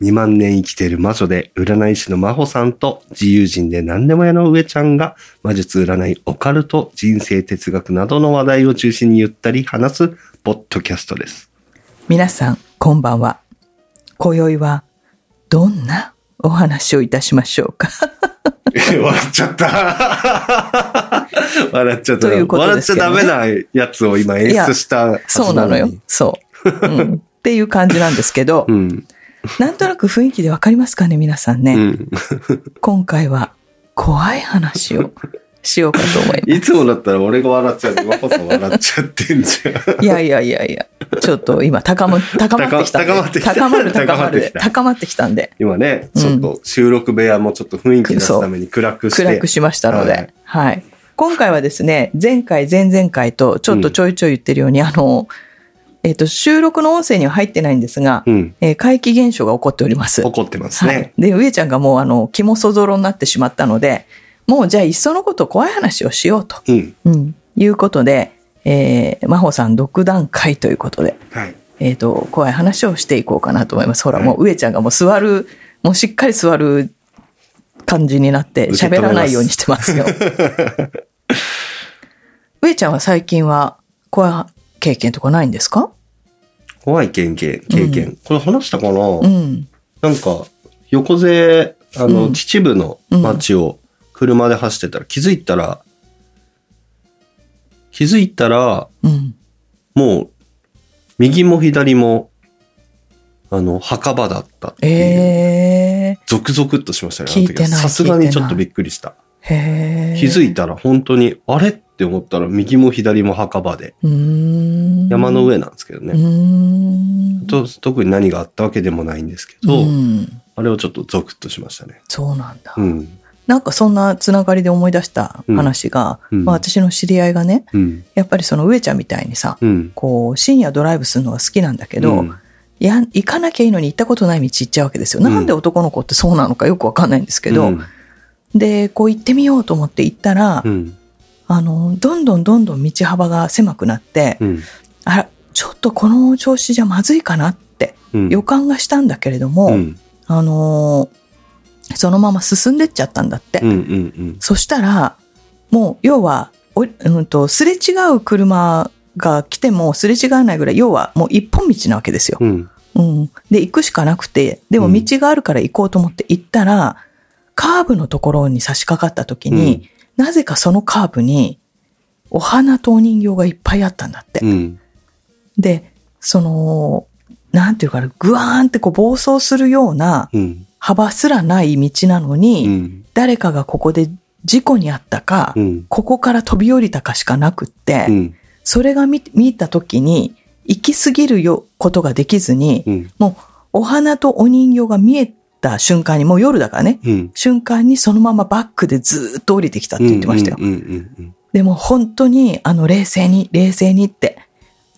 2万年生きている魔女で占い師の真帆さんと自由人で何でも屋の上ちゃんが魔術占い、オカルト、人生哲学などの話題を中心にゆったり話すポッドキャストです。皆さんこんばんは今宵はどんなお話をいたしましょうか？笑っちゃった。笑っちゃった。ということ笑っちゃダメなやつを今演出したそうなのよに。そう、うん、っていう感じなんですけど、うん。なんとなく雰囲気でわかりますかね皆さんね、うん。今回は怖い話をしようかと思いまいつもだったら俺が笑っちゃう真帆さん笑っちゃってんじゃん。す。いやいやいやいや、ちょっと今高ま、高まってきた。高まってきた高まる高まるで。高まってきたんで、今ね、うんちょっと収録部屋もちょっと雰囲気出すために暗くして。暗くしましたので、はいはい。今回はですね、前回、前々回とちょっとちょいちょい言ってるように、あの、えっ、と、収録の音声には入ってないんですが、うん。えー怪奇現象が起こっております。怒ってますはいね。。で、上ちゃんがもうあの、気もそぞろになってしまったので、もうじゃあいっそのこと怖い話をしようと、うん。うん、いうことで、えー、真帆さん独断会ということで、はい。えっ、と、怖い話をしていこうかなと思います。ほら、はいもう上ちゃんがもう座る、もうしっかり座る感じになって喋らないようにしてますよ。上ちゃんは最近は怖い経験とかないんですか？怖い経験、経験。これ話したかな、うん。なんか、横勢、あの、うん秩父の街を車で走ってたら、気づいたら、気づいたら、うん。もう、右も左も、あの、墓場だったっていう。えゾクゾクっとしましたね。あの時聞いてないさすがにちょっとびっくりした。気づいたら本当に、あれ？って思ったら右も左も墓場で、山の上なんですけどね。と特に何があったわけでもないんですけど、うんあれをちょっとゾクッとしましたね。そうなんだ。うん。なんかそんなつながりで思い出した話が、うんうんまあ、私の知り合いがね、うん。やっぱりその上ちゃんみたいにさ、うん。こう、深夜ドライブするのが好きなんだけど、うんいや、行かなきゃいいのに行ったことない道行っちゃうわけですよ。うんなんで男の子ってそうなのかよくわかんないんですけど、うんで、こう行ってみようと思って行ったら、うん。あの、どんどんどんどん道幅が狭くなって、うん。あら、ちょっとこの調子じゃまずいかなってうん。予感がしたんだけれども、うん。あのーそのまま進んでっちゃったんだって。うん。うん。そしたら、もう、要は、おうんと、すれ違う車が来てもすれ違わないぐらい、要はもう一本道なわけですよ。うん。うん。で、行くしかなくて、でもうん道があるから行こうと思って行ったら、カーブのところに差し掛かった時に、なぜかそのカーブに、お花とお人形がいっぱいあったんだって。うん。で、その、なんていうかな、ぐわーんってこう暴走するようなうん。幅すらない道なのに、うん。誰かがここで事故にあったか、うん。ここから飛び降りたかしかなくって、うん。それが見見た時に、行き過ぎるよことができずに、うん。もうお花とお人形が見えた瞬間に、もう夜だからね、うん。瞬間にそのままバックでずーっと降りてきたって言ってましたよ。うん。うん。でも本当に、あの、冷静に、冷静にって、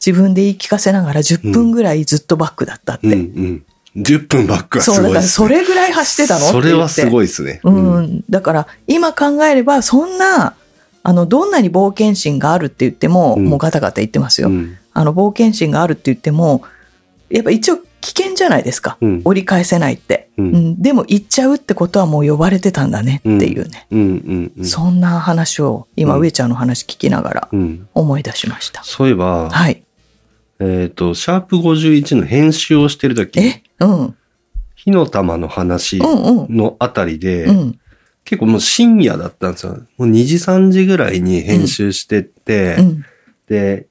自分で言い聞かせながら10分ぐらいずっとバックだったって。うん。うん。10分バックはすそう、だから。それぐらい走ってたの。それはすごいですね。うん。だから、今考えれば、そんな、あの、どんなに冒険心があるって言っても、うんもうガタガタ言ってますよ。うん。あの、冒険心があるって言っても、やっぱ一応危険じゃないですか。うん。折り返せないって。う。うんん。でも行っちゃうってことはもう呼ばれてたんだねっていうね。うん。うん。うん。そんな話を、今、うん上ちゃんの話聞きながらうん。思い出しました。そういえば、はい。えっと、シャープ51の編集をしてるとき、え？うん。火の玉の話うんうん。のあたりで、うん。結構もう深夜だったんですよ。もう2時3時ぐらいに編集してって、うん。で、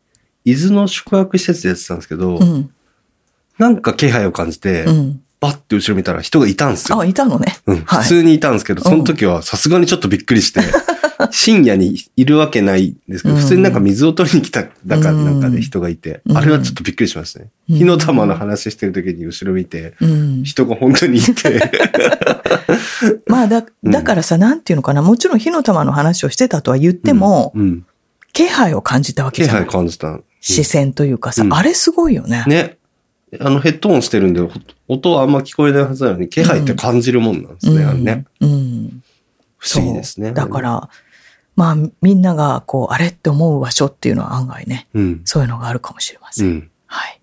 伊豆の宿泊施設でやってたんですけど、うん。なんか気配を感じて、うん。バッて後ろ見たら人がいたんですよ。あ、いたのね。うん、はい普通にいたんですけど、その時はさすがにちょっとびっくりして、深夜にいるわけないんですけど、うん普通になんか水を取りに来た、だかうんなんかで人がいて、うんあれはちょっとびっくりしましたね。うん火の玉の話してる時に後ろ見て、うん。人が本当にいて、まあだ、だからさ、なんていうのかな、もちろん火の玉の話をしてたとは言っても、うん。気配を感じたわけ気じゃない配感じた。うん視線というかさ、うんあれすごいよね。ね。あのヘッドホンしてるんで、ほ音はあんま聞こえないはずなのに、気配って感じるもんなんですね、あれね。うん。うん。不思議ですね。だか。ら、まあみんながこう、あれって思う場所っていうのは案外ね、うん。そういうのがあるかもしれませ。うんん。はい。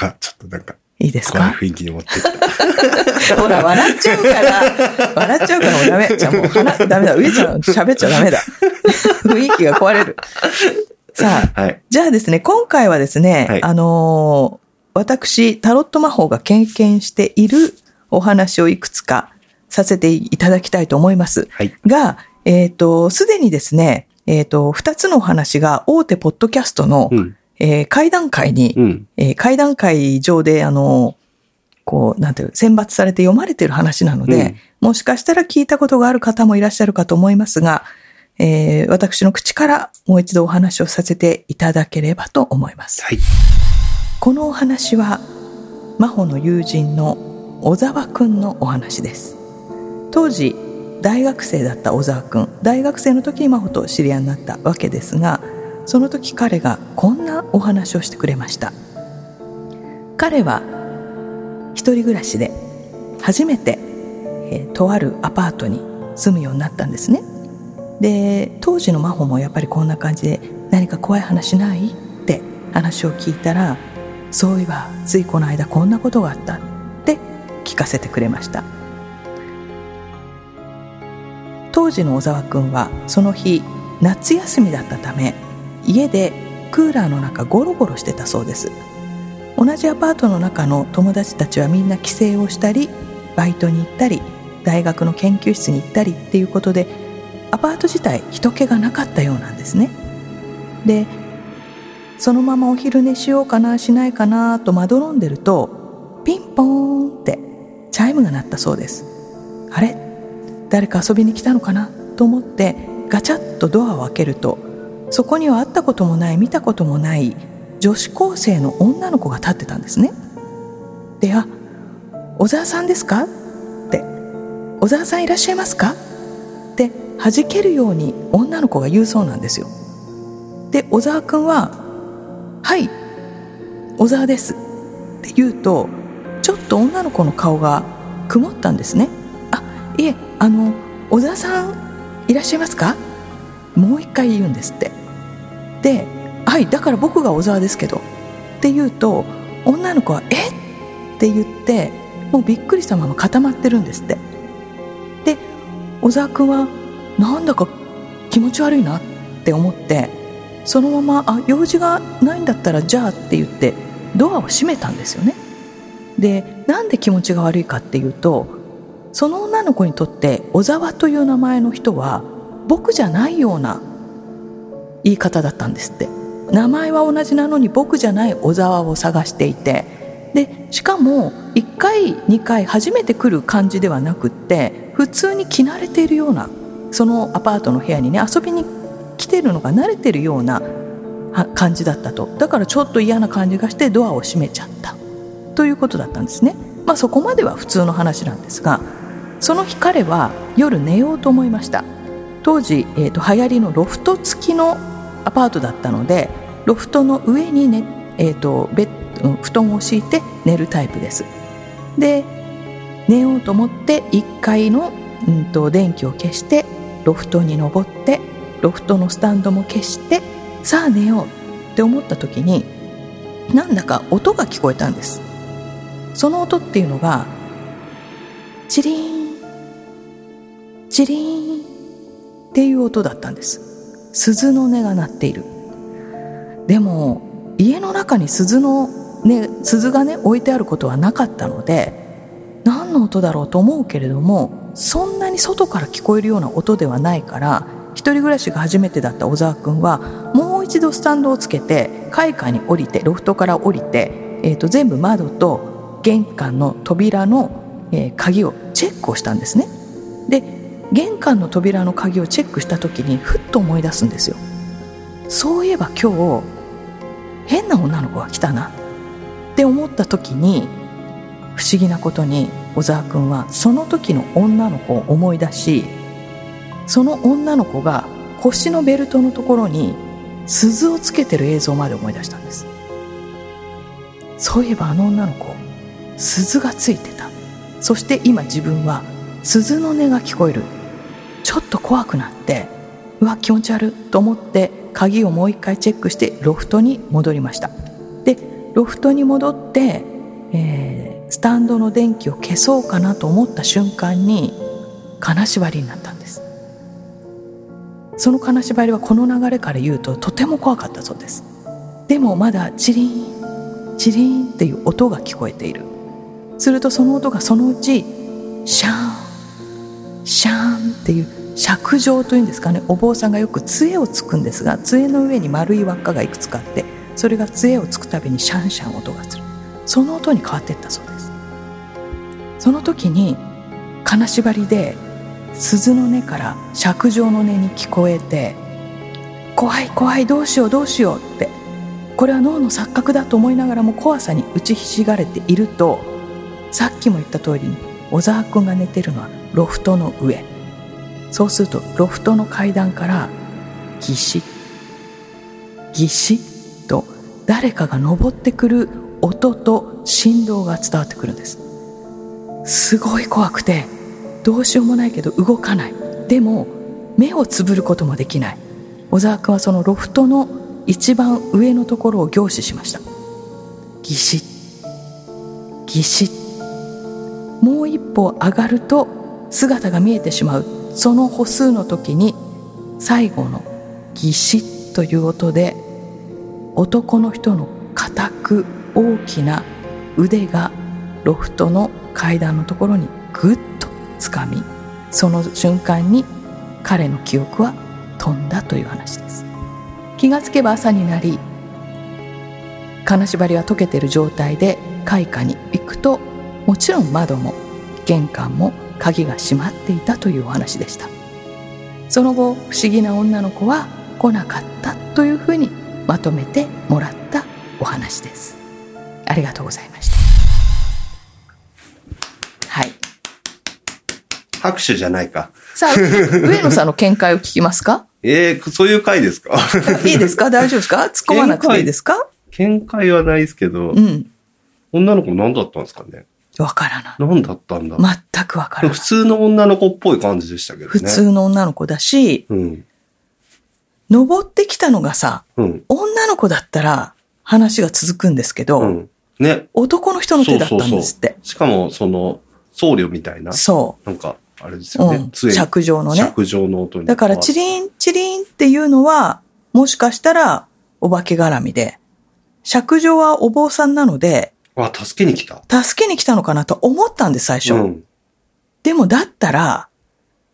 あ、ちょっとなんか、いいですか？雰囲気に持って。ほら、笑っちゃうから、笑っちゃうからもうダメ。じゃあもう話、ダメだ。上ちゃん喋っちゃダメだ。雰囲気が壊れる。さあ、はい。じゃあですね、今回はですね、はいあのー私、タロット魔法が経験しているお話をいくつかさせていただきたいと思います。はい。が、えっ、と、すでにですね、えっ、と、二つのお話が大手ポッドキャストの、うん。えー会談会に、うん。えー会談会上で、あの、こう、なんていう、選抜されて読まれている話なので、もしかしたら聞いたことがある方もいらっしゃるかと思いますが、えー私の口からもう一度お話をさせていただければと思います。はい。このお話は、真帆の友人の小沢くんのお話です。当時、大学生だった小沢くん、大学生の時に真帆と知り合いになったわけですが、その時彼がこんなお話をしてくれました。彼は一人暮らしで初めて、えーとあるアパートに住むようになったんですね。で当時の真帆もやっぱりこんな感じで何か怖い話ないって話を聞いたらそういえばついこの間こんなことがあったって聞かせてくれました。当時の小沢君はその日夏休みだったため家でクーラーの中ゴロゴロしてたそうです。同じアパートの中の友達たちはみんな帰省をしたりバイトに行ったり大学の研究室に行ったりっていうことでアパート自体人気がなかったようなんですね。でそのままお昼寝しようかなしないかなとまどろんでるとピンポーンってチャイムが鳴ったそうです。あれ？誰か遊びに来たのかなと思ってガチャッとドアを開けるとそこには会ったこともない見たこともない女子高生の女の子が立ってたんですね。であ小沢さんですか？って小沢さんいらっしゃいますか？って弾けるように女の子が言うそうなんですよ。で小沢君は「はい。小沢です」って言うとちょっと女の子の顔が曇ったんですね。あいえあの小沢さんいらっしゃいますか？もう一回言うんですって。で「はいだから僕が小沢ですけど」って言うと女の子は「え？っ?」て言ってもうびっくりしたまま固まってるんですって。で小沢君はなんだか気持ち悪いなって思ってそのままあ用事がないんだったらじゃあって言ってドアを閉めたんですよね。でなんで気持ちが悪いかっていうとその女の子にとって小沢という名前の人は僕じゃないような言い方だったんですって。名前は同じなのに僕じゃない小沢を探していて。でしかも1回2回初めて来る感じではなくって普通に着慣れているようなそのアパートの部屋にね遊びに来てるのが慣れてるような感じだったと。だからちょっと嫌な感じがしてドアを閉めちゃった。ということだったんですね。まあそこまでは普通の話なんですがその日彼は夜寝ようと思いました。当時、えー、と流行りのロフト付きのアパートだったのでロフトの上にね、えー、とベッ布団を敷いて寝るタイプです。で寝ようと思って1階の、うん、と電気を消してロフトに登ってロフトのスタンドも消してさあ寝ようって思った時になんだか音が聞こえたんです。その音っていうのがチリンチリンっていう音だったんです。鈴の音が鳴っている。でも家の中に鈴の、ね、鈴がね置いてあることはなかったので何の音だろうと思うけれどもそんなに外から聞こえるような音ではないから一人暮らしが初めてだった小沢君はもう一度スタンドをつけて階下に降りてロフトから降りて、えー、と全部窓と玄関の扉の、えー鍵をチェックをしたんですね。で玄関の扉の鍵をチェックした時にふっと思い出すんですよ。そういえば今日変な女の子が来たな。って思った時に不思議なことに小沢君はその時の女の子を思い出しその女の子が腰のベルトのところに鈴をつけてる映像まで思い出したんです。そういえばあの女の子鈴がついてた。そして今自分は鈴の音が聞こえる。ちょっと怖くなってうわ気持ち悪いと思って鍵をもう一回チェックしてロフトに戻りました。でロフトに戻って、えー、スタンドの電気を消そうかなと思った瞬間に金縛りになったその金縛りはこの流れから言うととても怖かったそうです。でもまだチリンチリンっていう音が聞こえている。するとその音がそのうちシャーンシャーンっていう尺状というんですかね。お坊さんがよく杖をつくんですが杖の上に丸い輪っかがいくつかあってそれが杖をつくたびにシャンシャン音がする。その音に変わっていったそうです。その時に金縛りで鈴の音から尺状の音に聞こえて怖い怖いどうしようどうしようって。これは脳の錯覚だと思いながらも怖さに打ちひしがれているとさっきも言った通りに小沢君が寝てるのはロフトの上。そうするとロフトの階段からギシッギシッと誰かが登ってくる音と振動が伝わってくるんです。すごい怖くてどうしようもないけど動かない。でも目をつぶることもできない。小沢君はそのロフトの一番上のところを凝視しました。ギシッギシッもう一歩上がると姿が見えてしまう。その歩数の時に最後のギシッという音で男の人の固く大きな腕がロフトの階段のところにグッとつかみその瞬間に彼の記憶は飛んだという話です。気がつけば朝になり金縛りは解けている状態で開花に行くともちろん窓も玄関も鍵が閉まっていたというお話でした。その後不思議な女の子は来なかったというふうにまとめてもらったお話です。ありがとうございましたはい拍手じゃないか。さあ上野さんの見解を聞きますか？ええそういう回ですか？いいですか？大丈夫ですか？突っ込まなくていいですか？見解はないですけど、うん。女の子何だったんですかね？わからない。何だったんだ、全くわからない。普通の女の子っぽい感じでしたけどね。普通の女の子だしうん。登ってきたのがさうん。女の子だったら話が続くんですけど、うん。ね。男の人の手だったんですって。しかも、その、僧侶みたいな、そなんか、あれですう、よね。うん、杖尺状のね尺状の音に。だからチリンチリンっていうのはもしかしたらお化け絡みで尺状はお坊さんなのであ、助けに来た。助けに来たのかなと思ったんです最初、うん。でもだったら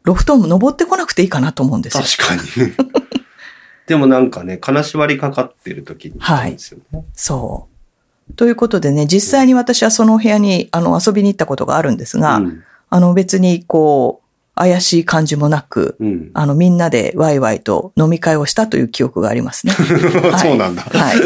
ロフトも登ってこなくていいかなと思うんですよ確かに。でもなんかね、金縛りかかってる時に来たんですよね。そうということでね実際に私はその部屋にあの遊びに行ったことがあるんですが、うん。あの別にこう怪しい感じもなく、うん。あのみんなでワイワイと飲み会をしたという記憶がありますね。はいそうなんだ。はい。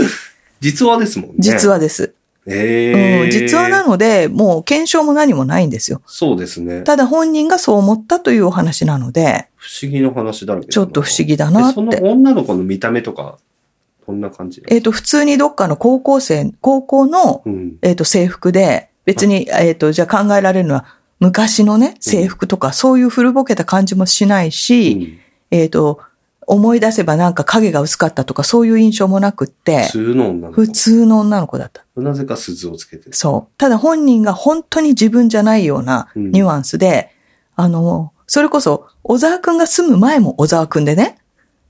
実話ですもんね。実話です。ええうん、実話なので、もう検証も何もないんですよ。そうですね。ただ本人がそう思ったというお話なので、不思議な話だらけちょっと不思議だなっえそのて。女の子の見た目とか、どんな感じえっ、と、普通にどっかの高校生、高校の、うん。えっ、と、制服で、別に、えっ、と、じゃあ考えられるのは、昔のね、制服とか、そういう古ぼけた感じもしないし、うんえっ、と、思い出せばなんか影が薄かったとか、そういう印象もなくって普、通の女の子。普通の女の子だった。なぜか鈴をつけてる。そう。ただ本人が本当に自分じゃないようなうんニュアンスで、あの、それこそ、小沢くんが住む前も小沢くんでね、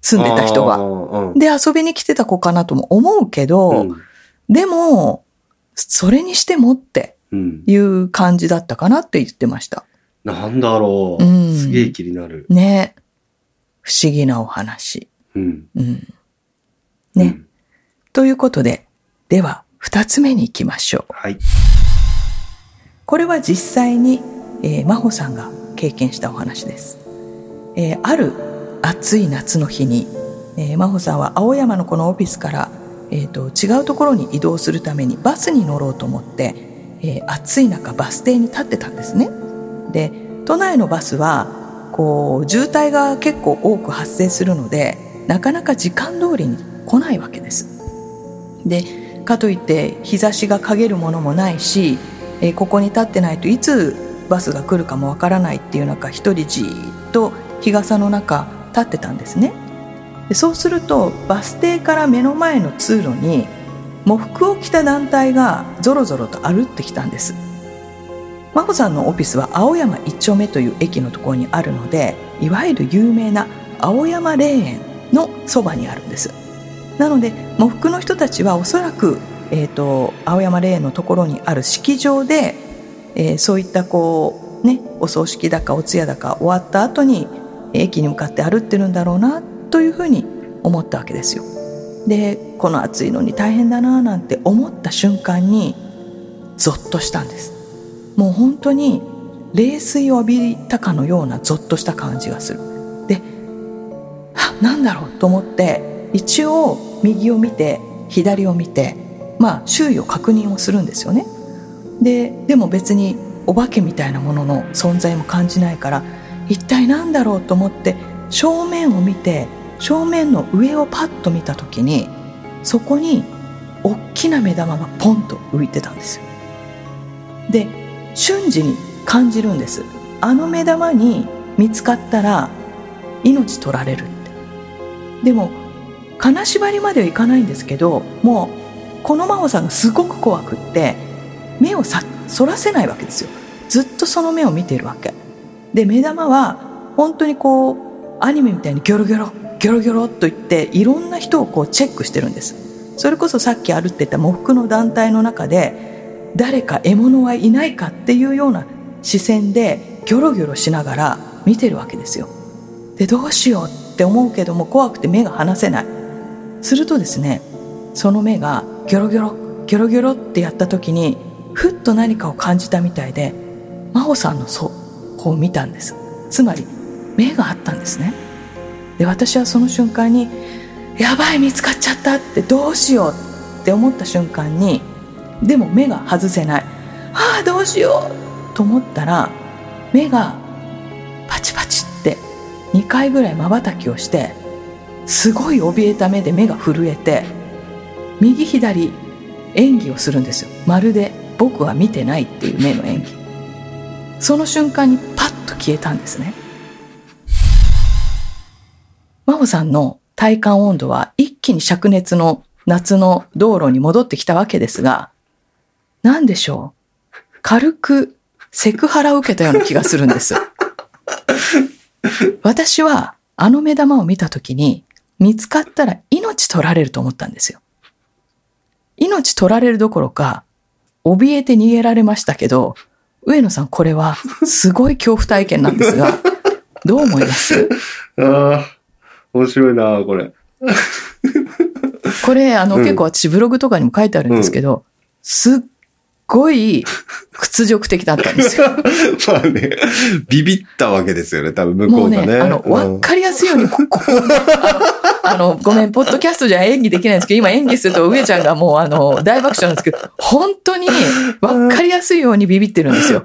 住んでた人あが。ーうんで、遊びに来てた子かなとも思うけど、うんでも、それにしてもってうん。いう感じだったかなって言ってました。なんだろう。うんすげえ気になる。ね。不思議なお話。うん。うん。ね。ということで、では、二つ目に行きましょう。はい。これは実際に、えー、真帆さんが経験したお話です。えーある暑い夏の日に、えー真帆さんは青山のこのオフィスから、えー、と違うところに移動するためにバスに乗ろうと思って、えー暑い中バス停に立ってたんですね。で都内のバスはこう渋滞が結構多く発生するのでなかなか時間通りに来ないわけです。でかといって日差しが陰るものもないし、えーここに立ってないといつバスが来るかもわからないっていう中一人じーっと日傘の中立ってたんですねでそうするとバス停から目の前の通路に喪服を着た団体がぞろぞろと歩ってきたんです。真帆さんのオフィスは青山一丁目という駅のところにあるのでいわゆる有名な青山霊園のそばにあるんです。なので喪服の人たちはおそらく、えー、と青山霊園のところにある式場で、えーそういったこうねお葬式だかお通夜だか終わった後に駅に向かって歩ってるんだろうなというふうに思ったわけですよ。でこの暑いのに大変だななんて思った瞬間にゾッとしたんです。もう本当に冷水を浴びたかのようなゾッとした感じがする。ではなんだろうと思って一応右を見て左を見てまあ周囲を確認をするんですよね。ででも別にお化けみたいなものの存在も感じないから一体何だろうと思って正面を見て正面の上をパッと見た時にそこに大きな目玉がポンと浮いてたんですよ。で瞬時に感じるんです。あの目玉に見つかったら命取られるって。でも金縛りまではいかないんですけどもうこの真帆さんがすごく怖くって目をさそらせないわけですよ。ずっとその目を見ているわけ。で目玉は本当にこうアニメみたいにギョロギョロギョロギョロと言っていろんな人をこうチェックしてるんです。それこそさっき歩ってた喪服の団体の中で誰か獲物はいないかっていうような視線でギョロギョロしながら見てるわけですよ。でどうしようって思うけども怖くて目が離せない。するとですねその目がギョロギョロギョロギョロってやった時にふっと何かを感じたみたいで真帆さんのそこを見たんです。つまり目があったんですね。で私はその瞬間にやばい見つかっちゃったってどうしようって思った瞬間にでも目が外せない。ああどうしようと思ったら目がパチパチって2回ぐらいまばたきをしてすごい怯えた目で目が震えて右左演技をするんですよ。まるで僕は見てないっていう目の演技。その瞬間にパッと消えたんですね。真帆さんの体感温度は一気に灼熱の夏の道路に戻ってきたわけですが何でしょう？軽くセクハラを受けたような気がするんです。私はあの目玉を見た時に見つかったら命取られると思ったんですよ。命取られるどころか怯えて逃げられましたけど上野さんこれはすごい恐怖体験なんですがどう思います？ああ、面白いな、これ。これあの、うん結構私ブログとかにも書いてあるんですけど、すっごい屈辱的だったんですよ。まあね、ビビったわけですよね、多分向こもうね、うがね。あの、わかりやすいように、ここ、あのごめん、ポッドキャストじゃ演技できないんですけど、今演技すると上ちゃんがもう、あの、大爆笑なんですけど、本当にわかりやすいようにビビってるんですよ。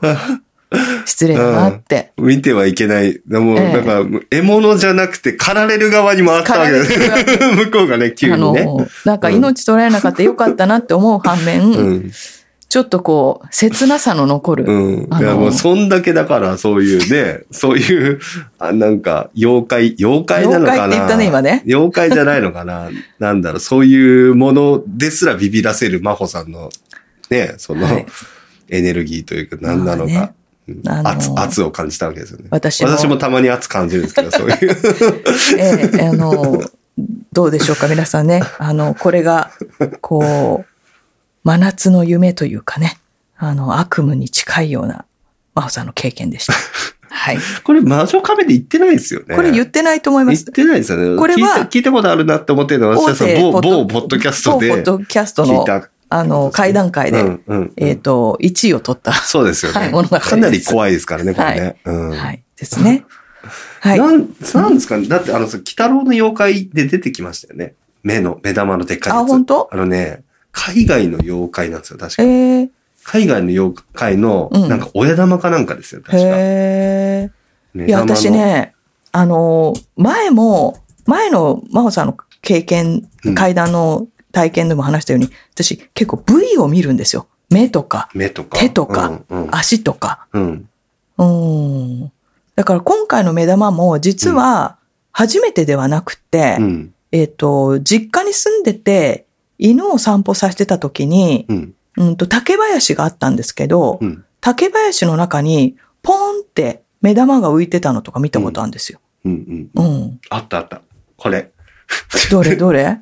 失礼だなって。うん見てはいけない。でも、ええなんか、獲物じゃなくて、狩られる側に回ったわけです。向こうがね、急あにね。の、なんか命取られなかったよかったなって思う反面、うん。ちょっとこう、切なさの残る。うん。あのいや、もう、そんだけだから、そういうね、そういう、あなんか、妖怪、妖怪なのかな妖怪って言ったね今ね妖怪じゃないのかななんだろう、そういうものですらビビらせる真帆さんの、ね、その、はいエネルギーというか、何なのか、まあの圧、圧を感じたわけですよね。私も私もたまに圧感じるんですけど、そういう。ええあの、どうでしょうか、皆さんね。あの、これが、こう、真夏の夢というかね、あの、悪夢に近いような、真帆さんの経験でした。はい。これ魔女カメで言ってないですよね。これ言ってないと思います言っ。てないですよね。これは聞いたことあるなって思ってるのは、私は某、某ポッドキャストで某ポッドキャストの、聞いた。あの、会談会で、うんうんえっ、と、1位を取った。そうですよね。はい物語かなり怖いですからね、これね。うんはい。ですね。はい。なん、なんですかねだって、あの、鬼太郎の妖怪で出てきましたよね。目の、目玉のでっかいやつ。あ本当？あのね、海外の妖怪なんですよ、確か。えー、海外の妖怪の、うんなんか親玉かなんかですよ、確か。へー。いや、私。ね、あの、前も、前の真帆さんの経験うん、階段の体験でも話したように、私結構部位を見るんですよ。目とか、目とか。手とかうん。うん。足とか。うん。うん。だから今回の目玉も実は初めてではなくて、うん。えっ、と、実家に住んでて、犬を散歩させてた時に、うん。うんと、竹林があったんですけど、うん。竹林の中に、ポンって目玉が浮いてたのとか見たことあるんですよ。うん。うん。うん。あったあった。これ。どれどれ？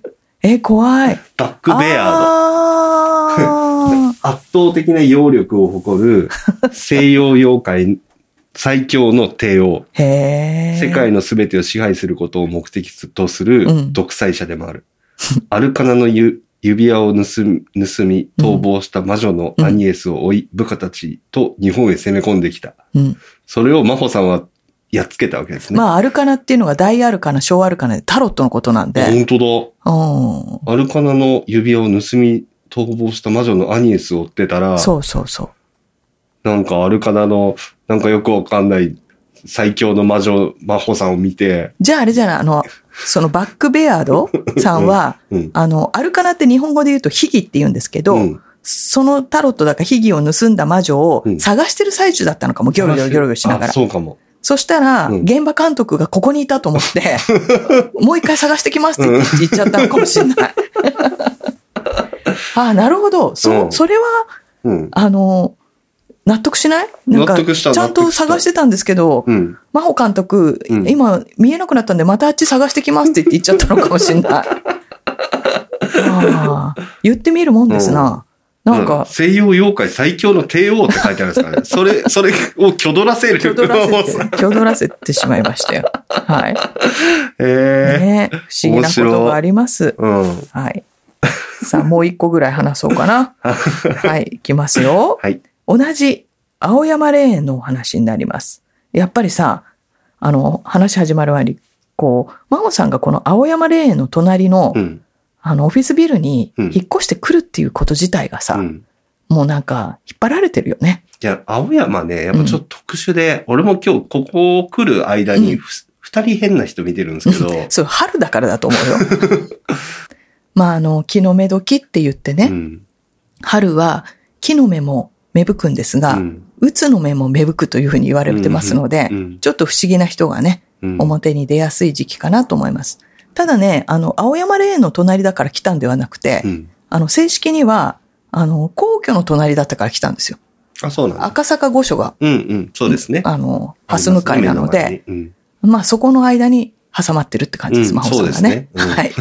え、怖い。バックベアー 圧倒的な揚力を誇る西洋妖怪最強の帝王。世界の全てを支配することを目的とすうるん独裁者でもある。アルカナのゆ指輪を盗み、盗み、逃亡した魔女のアニエスを追い、部下たちと日本へ攻め込んできた。うん。それを真帆さんはやっつけたわけですね。まあ、アルカナっていうのが大アルカナ、小アルカナでタロットのことなんで。本当うん。だ。アルカナの指輪を盗み、逃亡した魔女のアニエスを追ってたら、そうそうそう。なんかアルカナの、なんかよくわかんない最強の魔女、魔法さんを見て、じゃああれじゃない、あの、そのバックベアード さんは、うん。あの、アルカナって日本語で言うとヒギって言うんですけど、うんそのタロットだかヒギを盗んだ魔女をうん探してる最中だったのかも、ギョロギョロギョロギョロしながあら。そうかも。そしたら、うん現場監督がここにいたと思って、もう一回 探してきますって言っちゃったのかもしれない。ああ、なるほど。そ、うんそれは、うん。あの、納得しない？なんか、ちゃんと探してたんですけど、うん。真帆監督、うん今見えなくなったんでまたあっち探してきますって言って言っちゃったのかもしれない。ああ言ってみるもんですな。なんうんか、西洋妖怪最強の帝王って書いてあるんですからね。それ、それを挙取らせる。挙取らせて、挙取らせてしまいましたよ。はい。えね不思議なことがあります。えうん。はい。さあ、もう一個ぐらい話そうかな。はい、いきますよ。はい。同じ青山霊園のお話になります。やっぱりさ、あの、話始まる前に、こう、真帆さんがこの青山霊園の隣の、うん。あの、オフィスビルにうん引っ越してくるっていうこと自体がさ、うん。もうなんか、引っ張られてるよね。いや、青山ね、やっぱちょっと特殊で、俺も今日ここ来る間に二人変な人見てるんですけど、そう、春だからだと思うよ。まあ、あの、木の芽時って言ってね、うん。春は木の芽も芽吹くんですが、うん。の芽も芽吹くというふうに言われてますので、うんちょっと不思議な人がね、うん表に出やすい時期かなと思います。ただね、あの、青山霊園の隣だから来たんではなくて、うん。あの、正式には、あの、皇居の隣だったから来たんですよ。あ、そうなんだ。赤坂御所が、うんうん。そうですね。あの、蓮向かいなので、目の前に、まあそこの間に挟まってるって感じです、うん真帆さんがそうですねね。うんはい。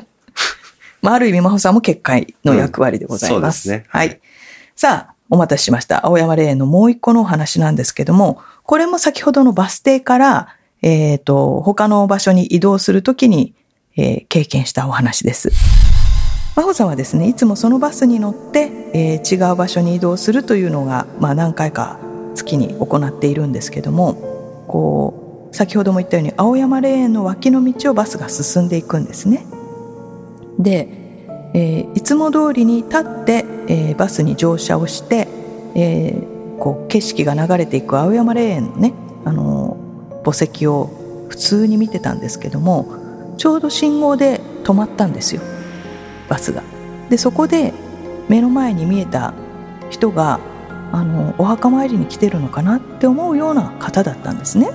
まあある意味真帆さんも結界の役割でございます。うんそうですねはい。さあ、お待たせしました。青山霊園のもう一個のお話なんですけども、これも先ほどのバス停から、えっ、と、他の場所に移動するときに、えー経験したお話です。真帆さんはですね、いつもそのバスに乗って、えー違う場所に移動するというのが、まあ何回か月に行っているんですけども、こう、先ほども言ったように青山霊園の脇の道をバスが進んでいくんですね。で、えーいつも通りに立って、えーバスに乗車をして、えーこう景色が流れていく青山霊園のね、あの墓石を普通に見てたんですけどもちょうど信号で止まったんですよバスが。でそこで目の前に見えた人があのお墓参りに来てるのかなって思うような方だったんですね。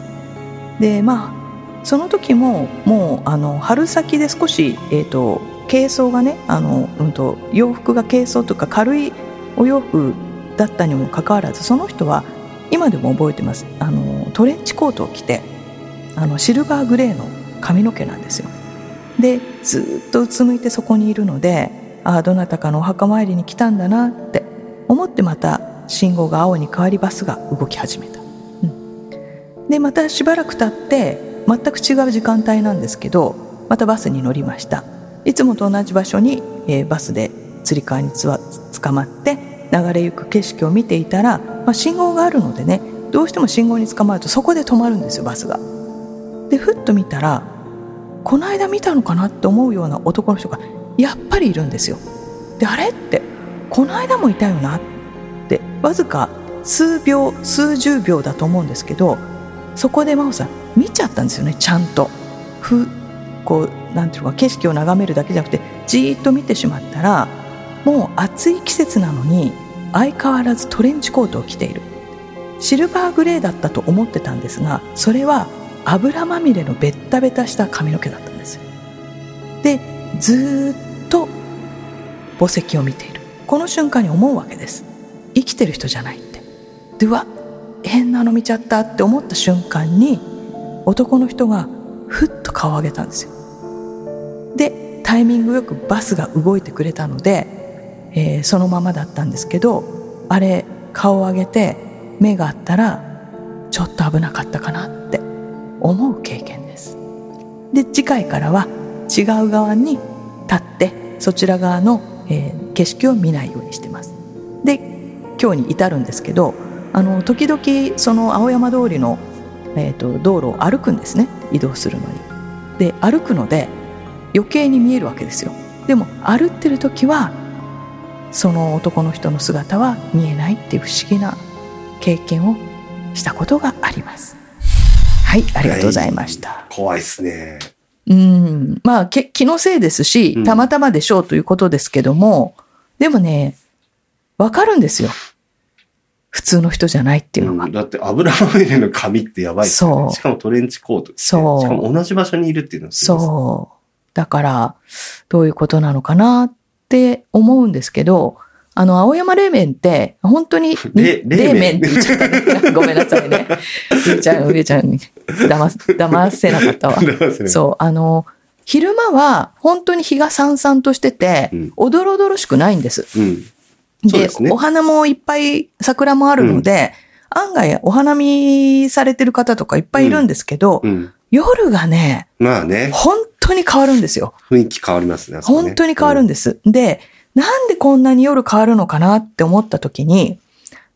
でまあその時ももうあの春先で少し、えー、と軽装がねあの、うん、と洋服が軽装とか軽いお洋服だったにもかかわらずその人は今でも覚えてますあのトレンチコートを着てあのシルバーグレーの髪の毛なんですよ。でずっとうつむいてそこにいるのでああどなたかのお墓参りに来たんだなって思ってまた信号が青に変わりバスが動き始めた。うんでまたしばらく経って全く違う時間帯なんですけどまたバスに乗りましたいつもと同じ場所に、えーバスでつり革につわ捕まって流れゆく景色を見ていたら、まあ、信号があるのでねどうしても信号に捕まるとそこで止まるんですよバスが。でふっと見たらこの間見たのかなって思うような男の人がやっぱりいるんですよ。であれ？ってこの間もいたよな？ってわずか数秒数十秒だと思うんですけどそこで真帆さん見ちゃったんですよねちゃんと。ふこうなんていうか景色を眺めるだけじゃなくてじーっと見てしまったらもう暑い季節なのに相変わらずトレンチコートを着ている。シルバーグレーだったと思ってたんですがそれは油まみれのベッタベタした髪の毛だったんですでずっと墓石を見ている。この瞬間に思うわけです。生きてる人じゃないって。でうわ変なの見ちゃったって思った瞬間に男の人がふっと顔を上げたんですよ。でタイミングよくバスが動いてくれたので、えーそのままだったんですけどあれ顔を上げて目があったらちょっと危なかったかなって思う経験です。で次回からは違う側に立ってそちら側の、えー景色を見ないようにしてます。で今日に至るんですけどあの時々その青山通りの、えー、と道路を歩くんですね。移動するのに。で歩くので余計に見えるわけですよ。でも歩ってる時はその男の人の姿は見えないっていう不思議な経験をしたことがありますはいありがとうございました、怖いっすね。うん。まあ、け気のせいですうしん、たまたまでしょうということですけども、でもね、わかるんですよ。普通の人じゃないっていうのが。うんだって油まみれの髪ってやばいっすよねそうしかもトレンチコートそうしかも同じ場所にいるっていうのはそう。だから、どういうことなのかなって思うんですけど、あの、青山冷麺って、本当に、れ冷麺って言っちゃったね。ごめんなさいね。上ちゃん、上ちゃんに騙す、騙せなかったわ。う。そう、あの、昼間は本当に日がさんさんとしててうん、おどろおどろしくないんです。うん。ですねお花もいっぱい桜もあるので、案外お花見されてる方とかいっぱいいるんですけど、うん。夜がね、まあね、本当に変わるんですよ。雰囲気変わりますね。ね本当に変わるんです。で、なんでこんなに夜変わるのかなって思った時に、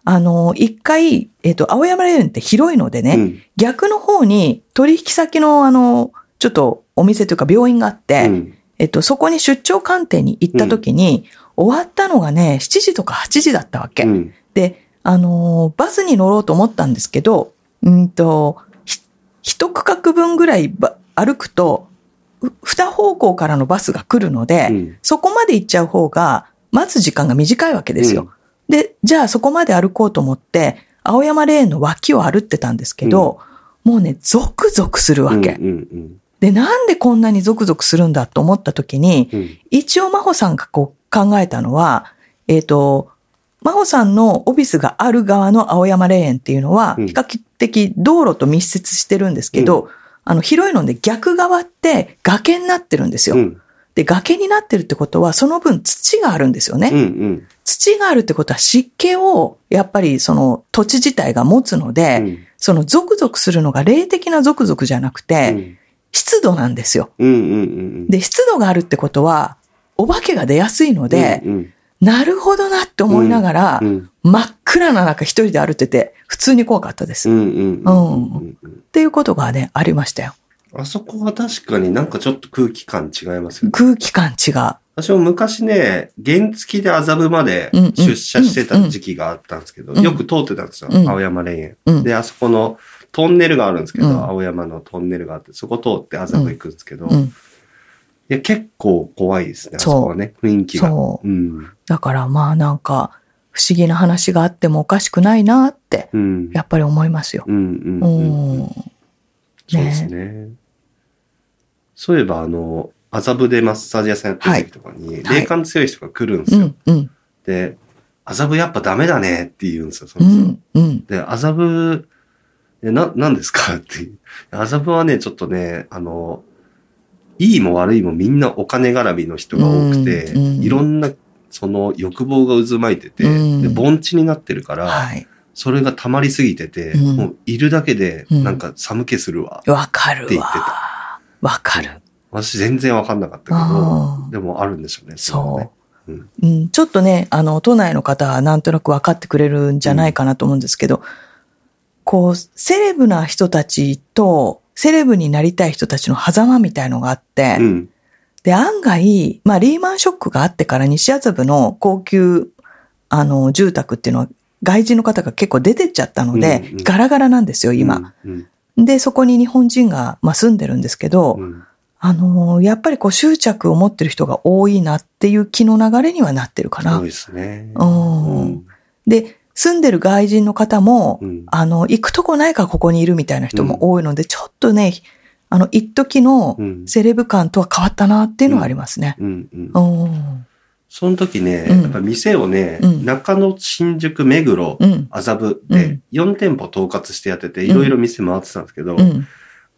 あの、一回、えっ、と、青山霊園って広いのでね、うん逆の方に取引先のあの、ちょっとお店というか病院があって、うんえっと、そこに出張鑑定に行った時に、終わったのがね、7時とか8時だったわけ。うん。で、あのーバスに乗ろうと思ったんですけど、うんと、ひ一区画分ぐらいば歩くと、う二方向からのバスが来るので、うんそこまで行っちゃう方が、待つ時間が短いわけですよ。で、じゃあそこまで歩こうと思って、青山レーンの脇を歩ってたんですけど、もうね、ゾクゾクするわけ。うんうんで、なんでこんなにゾクゾクするんだと思った時に、うん。うん一応真帆さんがこう考えたのは、えっ、と、真帆さんのオフィスがある側の青山霊園っていうのは、うん比較的道路と密接してるんですけど、あの、広いので逆側って崖になってるんですよ。うん。で、崖になってるってことは、その分土があるんですよね。うんうん。土があるってことは湿気を、やっぱりその土地自体が持つので、うん。そのゾクゾクするのが霊的なゾクゾクじゃなくて、うん。湿度なんですよ。うんうんうんで、湿度があるってことは、お化けが出やすいので、うんなるほどなって思いながら、うん。真っ暗な中一人で歩いてて、普通に怖かったです。っていうことがね、ありましたよ。あそこは確かになんかちょっと空気感違いますよね。空気感違う。私も昔ね、原付で麻布まで出社してた時期があったんですけど、うんよく通ってたんですよ、うん青山霊園。うんで、あそこのトンネルがあるんですけど、うん青山のトンネルがあって、そこ通って麻布行くんですけど、いうん。や、結構怖いですね、あそこはね、雰囲気が。そううん。だからまあなんか、不思議な話があってもおかしくないなって、うん。やっぱり思いますよ。そうですね。そういえば、あの、麻布でマッサージ屋さんやってる時とかに、はい霊感強い人が来るんですよ。うん、うん、で、麻布やっぱダメだねって言うんですよ、その人。うん、うん。で、麻布、え、な、何ですか？っていう。麻布はね、ちょっとね、あの、いいも悪いもみんなお金絡みの人が多くて、うんうんいろんな、その欲望が渦巻いてて、うんで、盆地になってるから、はい。それが溜まりすぎてて、うんもういるだけで、うんなんか寒気するわ。わかるって言ってわ。わかる。私全然わかんなかったけあど、ーでもあるんでしょうね。そう。うん、ちょっとね、あの、都内の方はなんとなく分かってくれるんじゃないかなと思うんですけど、こう、セレブな人たちと、セレブになりたい人たちの狭間みたいのがあって、うん。で、案外、まあ、リーマンショックがあってから西麻布の高級、あの、住宅っていうのは、外人の方が結構出てっちゃったので、うんうんガラガラなんですよ、今。うん。で、そこに日本人が、まあ、住んでるんですけど、うん。あのーやっぱりこう執着を持ってる人が多いなっていう気の流れにはなってるかな多い。ですね。うんで、住んでる外人の方も、うんあの、行くとこないからここにいるみたいな人も多いので、ちょっとね、あの、一時のうん。セレブ感とは変わったなっていうのはありますね。その時ね、うん。やっぱ店をね、うん。中野、新宿、目黒、うん。麻布でうん。4店舗統括してやってて、いろいろ店回ってたんですけど、うん。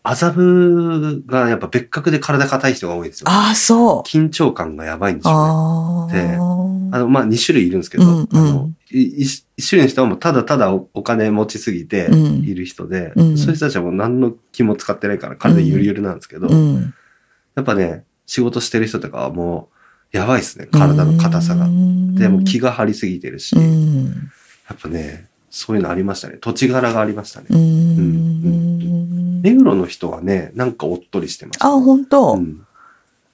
麻布がやっぱ別格で体硬い人が多いんですよ。ああ、そう。緊張感がやばいんですよね。あであ。あの、まあ、2種類いるんですけど、うんうんあの、い一一種類の人はもうただただおお金持ちすぎてうんいる人で、うんそういう人たちはもう何の気も使ってないから体ゆるゆるなんですけど、うん。やっぱね、仕事してる人とかはもう、やばいですね、体の硬さが。で、もう気が、が張りすぎてるし、うやん。っぱね、そういうのありましたね。土地柄がありましたね。うん。目黒の人はね、なんかおっとりしてました。あ、本当、うん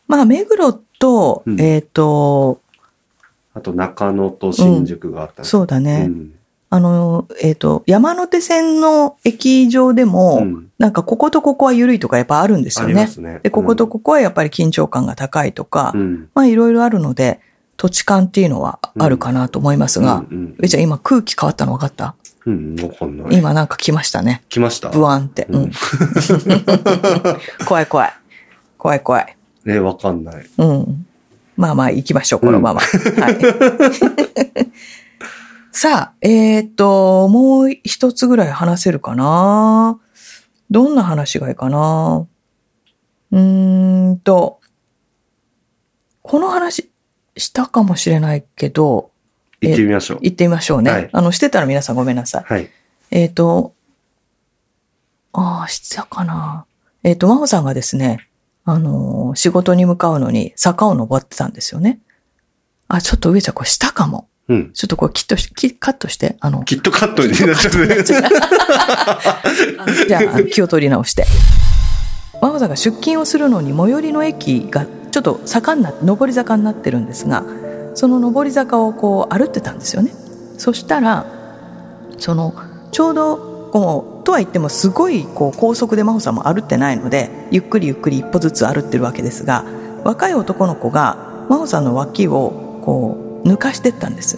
まあ、目黒と、うんえっ、と、あと中野と新宿があったんですそうだね。うんあの、えっ、と、山手線の駅上でも、うんなんかこことここは緩いとかやっぱあるんですあよね。ね。で、こことここはやっぱり緊張感が高いとか、うん、まあいろいろあるので、土地感っていうのはあるかなと思いますが、うんうんえ、じゃあ今空気変わったの分かった？うん、わかんない。今なんか来ましたね。来ました？ブワンって。うん。怖い怖い。怖い怖い。ね、わかんない。うん。まあまあ行きましょう、このまま。はい。さあ、えっ、と、もう一つぐらい話せるかな？どんな話がいいかな？うーんと、この話したかもしれないけど、行ってみましょう。行ってみましょうね。はいあの、してたら皆さんごめんなさい。はい。えっ、と、ああ、したかな。えっ、と、真帆さんがですね、あのー仕事に向かうのに坂を登ってたんですよね。あ、ちょっと上ちゃんこれしたかも。うん。ちょっとこれキットし、キカットして、あの、きっとカットになっちゃうね。じゃあ、気を取り直して。真帆さんが出勤をするのに最寄りの駅がちょっと坂になって、上り坂になってるんですが、その上り坂をこう歩ってたんですよね。そしたら、その、ちょうど、こう、とは言ってもすごいこう高速で真帆さんも歩ってないので、ゆっくりゆっくり一歩ずつ歩ってるわけですが、若い男の子が真帆さんの脇をこう抜かしてったんです。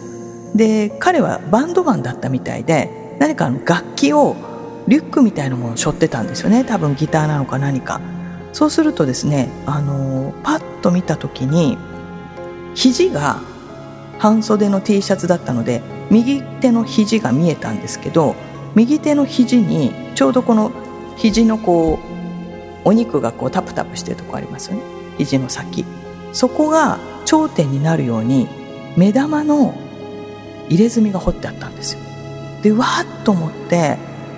で、彼はバンドマンだったみたいで、何か楽器をリュックみたいなものを背負ってたんですよね。多分ギターなのか何か。そうするとですね、あの、パッと見た時に、肘が半袖の T シャツだったので、右手の肘が見えたんですけど、右手の肘にちょうどこの肘のこう、お肉がこうタプタプしてるとこありますよね。肘の先。そこが頂点になるように、目玉の入れ墨が彫ってあったんですよ。で、わーっと思って、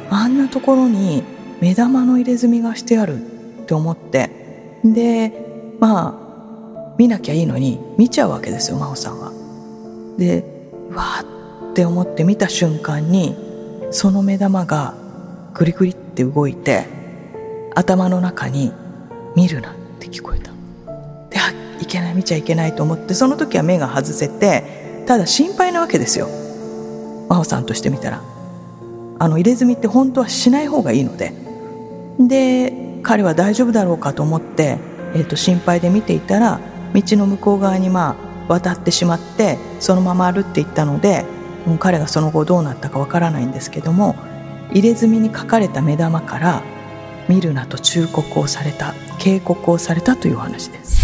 あんなところに目玉の入れ墨がしてあるって思って、で、まあ、見なきゃいいのに見ちゃうわけですよ、真帆さんは。で、わーって思って見た瞬間に、その目玉がグリグリって動いて、頭の中に見るなって聞こえた。で、あ、いけない、見ちゃいけないと思って、その時は目が外せて、ただ心配なわけですよ。真帆さんとしてみたら。あの、入れ墨って本当はしない方がいいので。で、彼は大丈夫だろうかと思って、えっ、と、心配で見ていたら、道の向こう側にまあ、渡ってしまって、そのまま歩っていったので、もう彼がその後どうなったかわからないんですけども、入れ墨に書かれた目玉から、見るなと忠告をされた、警告をされたというお話です。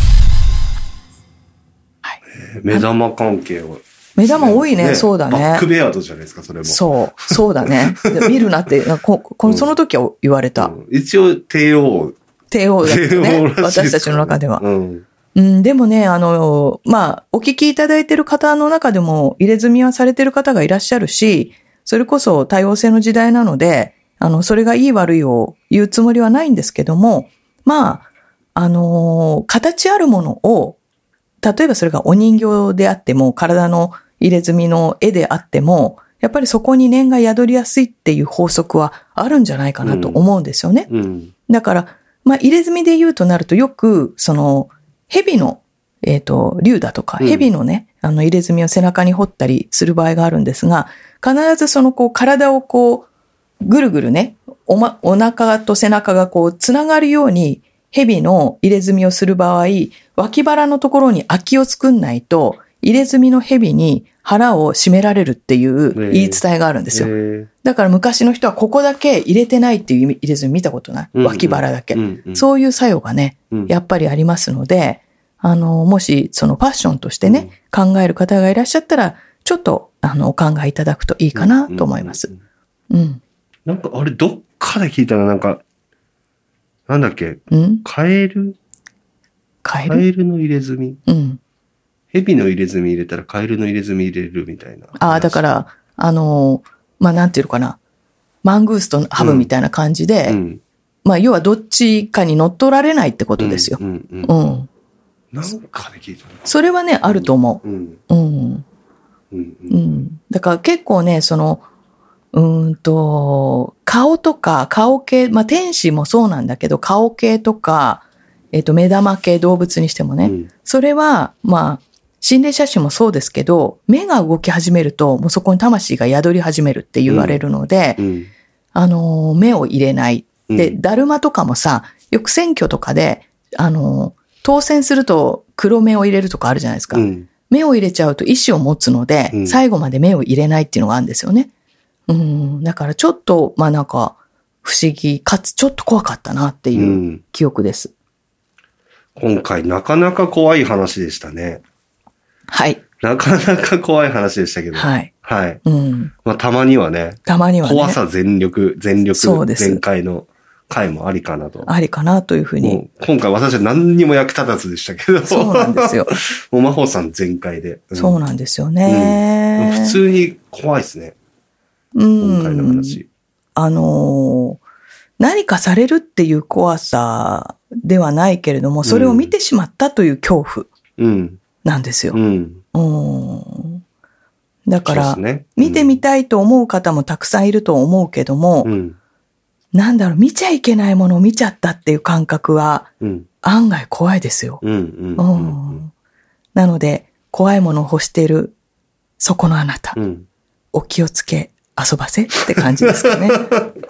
はい。目玉関係を。目玉多いねそうだねバックベアードじゃないですか、それも。そう、そうだね。で見るなって、ここその時は言われた。うん一応、帝王。帝王だったね。私たちの中では。うん。うん、でもね、あの、まあ、お聞きいただいている方の中でも入れ墨はされている方がいらっしゃるし、それこそ多様性の時代なので、あの、それがいい悪いを言うつもりはないんですけども、まあ、あの、形あるものを、例えばそれがお人形であっても、体の入れ墨の絵であっても、やっぱりそこに念が宿りやすいっていう法則はあるんじゃないかなと思うんですよね。うん。だから、まあ、入れ墨で言うとなるとよく、その、蛇の、えっ、と、竜だとか、うん。蛇のね、あの、入れ墨を背中に彫ったりする場合があるんですが、必ずその、こう、体をこう、ぐるぐるね、おま、お腹と背中がこう、つながるように、蛇の入れ墨をする場合、脇腹のところに空きを作んないと、入れ墨の蛇に腹を締められるっていう言い伝えがあるんですよ。へだから昔の人はここだけ入れてないっていう入れ墨見たことない。脇腹だけ。ーうんうんそういう作用がね、うんやっぱりありますので、あの、もしそのファッションとしてね、考える方がいらっしゃったら、ちょっと、あの、お考えいただくといいかなと思います。うん。なんか、あれ、どっかで聞いたら、なんか、なんだっけ、うん？カエル？カエルの入れ墨うん。蛇の入れ墨入れたらカエルの入れ墨入れるみたいな。ああ、だか、ら、あの、まあ、なんていうのかな。マングースとハブみたいな感じで、うん。まあ、要はどっちかに乗っ取られないってことですよう。んうんううんん。なんかで聞いたな。それはね、あると思うん。う。うん。うん。う。うんん。だから結構ね、その、うーんと、顔とか顔系、まあ天使もそうなんだけど、顔系とか、えっ、と、目玉系動物にしてもね、うんそれは、まあ、心霊写真もそうですけど、目が動き始めると、もうそこに魂が宿り始めるって言われるので、うん。あのー、目を入れない。で、うんだるまとかもさ、よく選挙とかで、あのー、当選すると黒目を入れるとかあるじゃないですか。うん。目を入れちゃうと意志を持つので、うん最後まで目を入れないっていうのがあるんですよね。うん。だからちょっと、まあなんか、不思議、かつちょっと怖かったなってう。いうん記憶です。今回なかなか怖い話でしたね。はい。なかなか怖い話でしたけど。はい。はい。うん。まあ、たまにはね、たまにはね、怖さ全力、全力全開の回もありかなと。ありかなというふうに。今回私は何にも役立たずでしたけど。そうなんですよ。もう真帆さん全開で。うんそうなんですよね。普通に怖いですね。うん、今回の話。あのー何かされるっていう怖さではないけれども、それを見てしまったという恐怖うん。なんですよ。うん。うんだから、そうですね見てみたいと思う方もたくさんいると思うけども、うん。なんだろう、見ちゃいけないものを見ちゃったっていう感覚はうん。案外怖いですよ。うん。なので、怖いものを欲している、そこのあなた、うん。お気をつけ、遊ばせって感じですかね。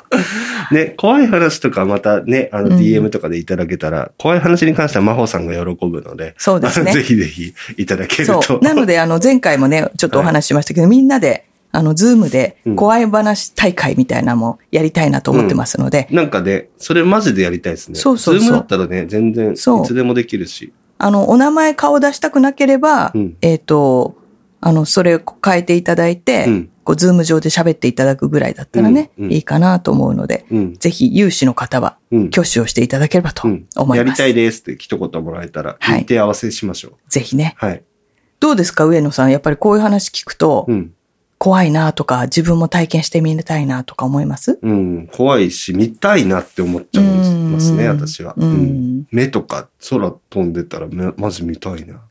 ね、怖い話とかまたね、あのうん DM とかでいただけたら、怖い話に関しては真帆さんが喜ぶので、そうですね ぜひぜひいただけるそと。う。なので、あの、前回もね、ちょっとお話ししましたけど、みんなで、あの、ズームでうん怖い話大会みたいなのもやりたいなと思ってますので、なんかね、それマジでやりたいですね。そうそうそうズームだったらね、全然、いつでもできるし。あの、お名前顔出したくなければ、うんえっ、と、あの、それを変えていただいて、うんこう、ズーム上で喋っていただくぐらいだったらね、うんうんいいかなと思うので、うん。ぜひ有志の方はうん。挙手をしていただければとうん思います。やりたいですって一言もらえたら、はい日程合わせしましょう。ぜひね。はい。どうですか、上野さん？やっぱりこういう話聞くと、うん。怖いなとか、自分も体験してみたいなとか思います？うん。怖いし、見たいなって思っちゃいますね、うん私は。ううんん。目とか空飛んでたら、めまず見たいな。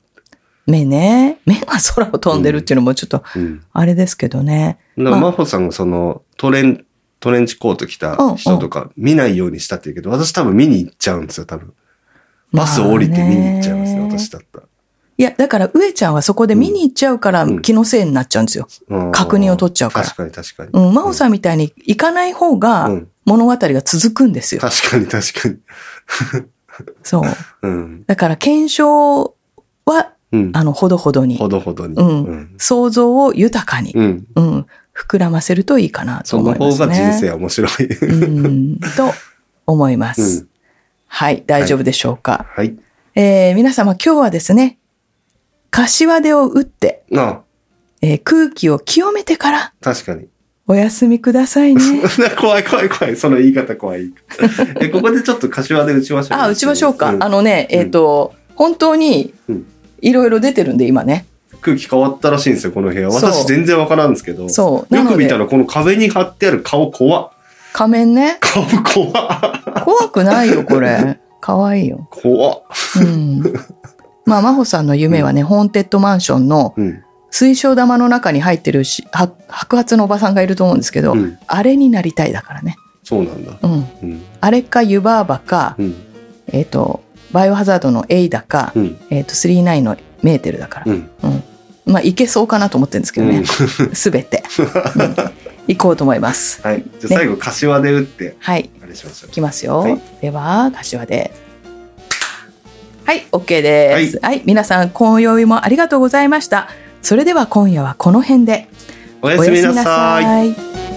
目ね。目が空を飛んでるっていうのもちょっと、うん。あれですけどね。だから、まあ真帆さんがその、トレン、トレンチコート着た人とか見ないようにしたって言うけど、私多分見に行っちゃうんですよ、多分。バス降りて見に行っちゃいますね、まあね私だったら。いや、だから、上ちゃんはそこで見に行っちゃうから、うん気のせいになっちゃうんですよ。うん確認を取っちゃうから確かに確かに。うん、真帆さんみたいに行かない方がうん、物語が続くんですよ。確かに確かに。そう。うん。だから、検証は、うん。あの、ほどほどにほ、どほどに。うん想像を豊かに、うん。うん、膨らませるといいかなとその思いますね。方が人生は面白い。うん、と思います。うんはい、大丈夫でしょうか。はい。えー皆様今日はですね、柏手を打って、あえー空気を清めてから確かに。お休みくださいね。怖い怖い怖い。その言い方怖い。え、ここでちょっと柏で打ちましょう。あ、打ちましょうか。んあのね、えっ、と、本当にうん、いろいろ出てるんで、今ね。空気変わったらしいんですよ、この部屋。そう私全然わからんですけど。そうなのでよく見たらこの壁に貼ってある顔怖っ。仮面ね。顔怖っ。怖くないよ、これ。かわいいよ。怖っ。うん。まあ、真帆さんの夢はね、ホーンテッドマンションのうん。水晶玉の中に入ってるしは白髪のおばさんがいると思うんですけど、うん。あれになりたいだからね。そうなんだ。うん。うん。あれか湯婆婆か、うん。えっ、と、バイオハザードのエイダか、うん。えっ、と、39のメーテルだから。うん。うん。まあ、いけそうかなと思ってるんですけどね。すべて。うん行こうと思います。はい。じゃあ最後、柏で打って、はい。あれしましょうい。きますよ。はいでは、柏で。はい、OK です。はい、皆さん、今宵もありがとうございました。それでは今夜はこの辺で。おやすみなさい。い。